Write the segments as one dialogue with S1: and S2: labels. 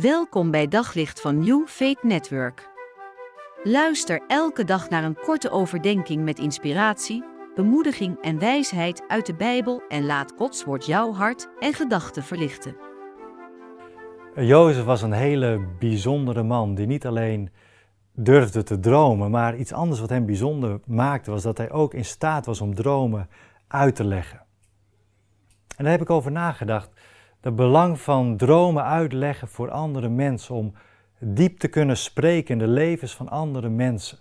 S1: Welkom bij Daglicht van New Faith Network. Luister elke dag naar een korte overdenking met inspiratie, bemoediging en wijsheid uit de Bijbel en laat Gods woord jouw hart en gedachten verlichten.
S2: Jozef was een hele bijzondere man die niet alleen durfde te dromen, maar iets anders wat hem bijzonder maakte was dat hij ook in staat was om dromen uit te leggen. En daar heb ik over nagedacht het belang van dromen uitleggen voor andere mensen, om diep te kunnen spreken in de levens van andere mensen.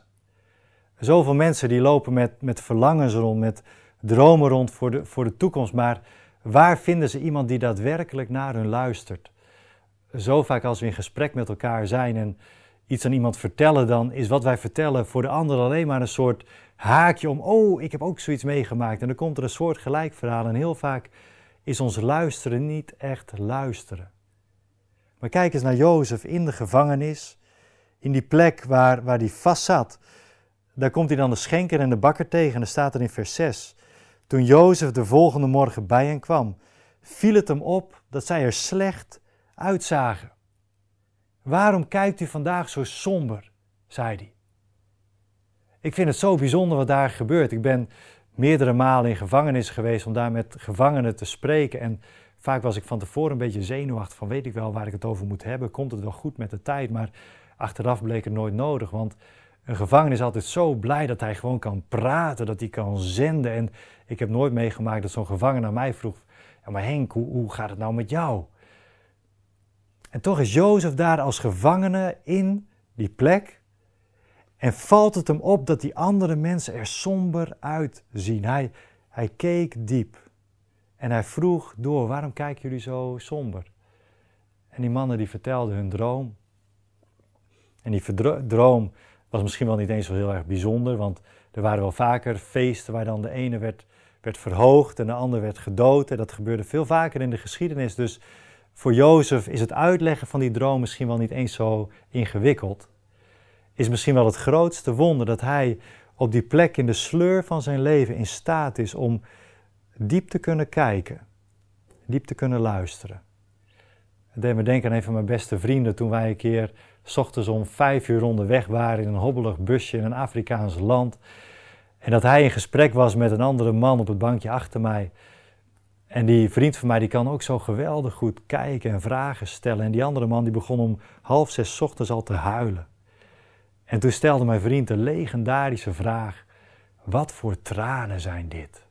S2: Zoveel mensen die lopen met, met verlangens rond, met dromen rond voor de, voor de toekomst, maar waar vinden ze iemand die daadwerkelijk naar hun luistert? Zo vaak als we in gesprek met elkaar zijn en iets aan iemand vertellen, dan is wat wij vertellen voor de ander alleen maar een soort haakje om, oh, ik heb ook zoiets meegemaakt. En dan komt er een soort gelijk verhaal en heel vaak is ons luisteren niet echt luisteren. Maar kijk eens naar Jozef in de gevangenis, in die plek waar, waar hij vast zat. Daar komt hij dan de schenker en de bakker tegen en dan staat er in vers 6. Toen Jozef de volgende morgen bij hen kwam, viel het hem op dat zij er slecht uitzagen. Waarom kijkt u vandaag zo somber? zei hij. Ik vind het zo bijzonder wat daar gebeurt. Ik ben meerdere malen in gevangenis geweest om daar met gevangenen te spreken. En vaak was ik van tevoren een beetje zenuwachtig van weet ik wel waar ik het over moet hebben. Komt het wel goed met de tijd? Maar achteraf bleek het nooit nodig. Want een gevangene is altijd zo blij dat hij gewoon kan praten, dat hij kan zenden. En ik heb nooit meegemaakt dat zo'n gevangene aan mij vroeg: ja, maar Henk, hoe, hoe gaat het nou met jou? En toch is Jozef daar als gevangene in die plek en valt het hem op dat die andere mensen er somber uitzien. Hij, hij keek diep. En hij vroeg door, waarom kijken jullie zo somber? En die mannen die vertelden hun droom. En die droom was misschien wel niet eens zo heel erg bijzonder, want er waren wel vaker feesten waar dan de ene werd, werd verhoogd en de ander werd gedood. En dat gebeurde veel vaker in de geschiedenis. Dus voor Jozef is het uitleggen van die droom misschien wel niet eens zo ingewikkeld is misschien wel het grootste wonder dat hij op die plek in de sleur van zijn leven in staat is om diep te kunnen kijken, diep te kunnen luisteren. Het deed me denken aan een van mijn beste vrienden toen wij een keer s ochtends om vijf uur onderweg waren in een hobbelig busje in een Afrikaans land. En dat hij in gesprek was met een andere man op het bankje achter mij. En die vriend van mij die kan ook zo geweldig goed kijken en vragen stellen. En die andere man die begon om half zes ochtends al te huilen. En toen stelde mijn vriend de legendarische vraag: wat voor tranen zijn dit?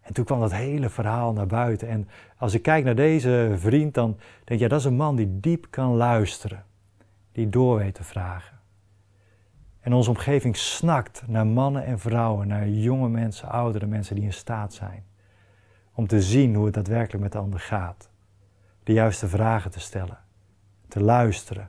S2: En toen kwam dat hele verhaal naar buiten. En als ik kijk naar deze vriend, dan denk ja, dat is een man die diep kan luisteren, die door weet te vragen. En onze omgeving snakt naar mannen en vrouwen, naar jonge mensen, oudere mensen die in staat zijn om te zien hoe het daadwerkelijk met de ander gaat. De juiste vragen te stellen, te luisteren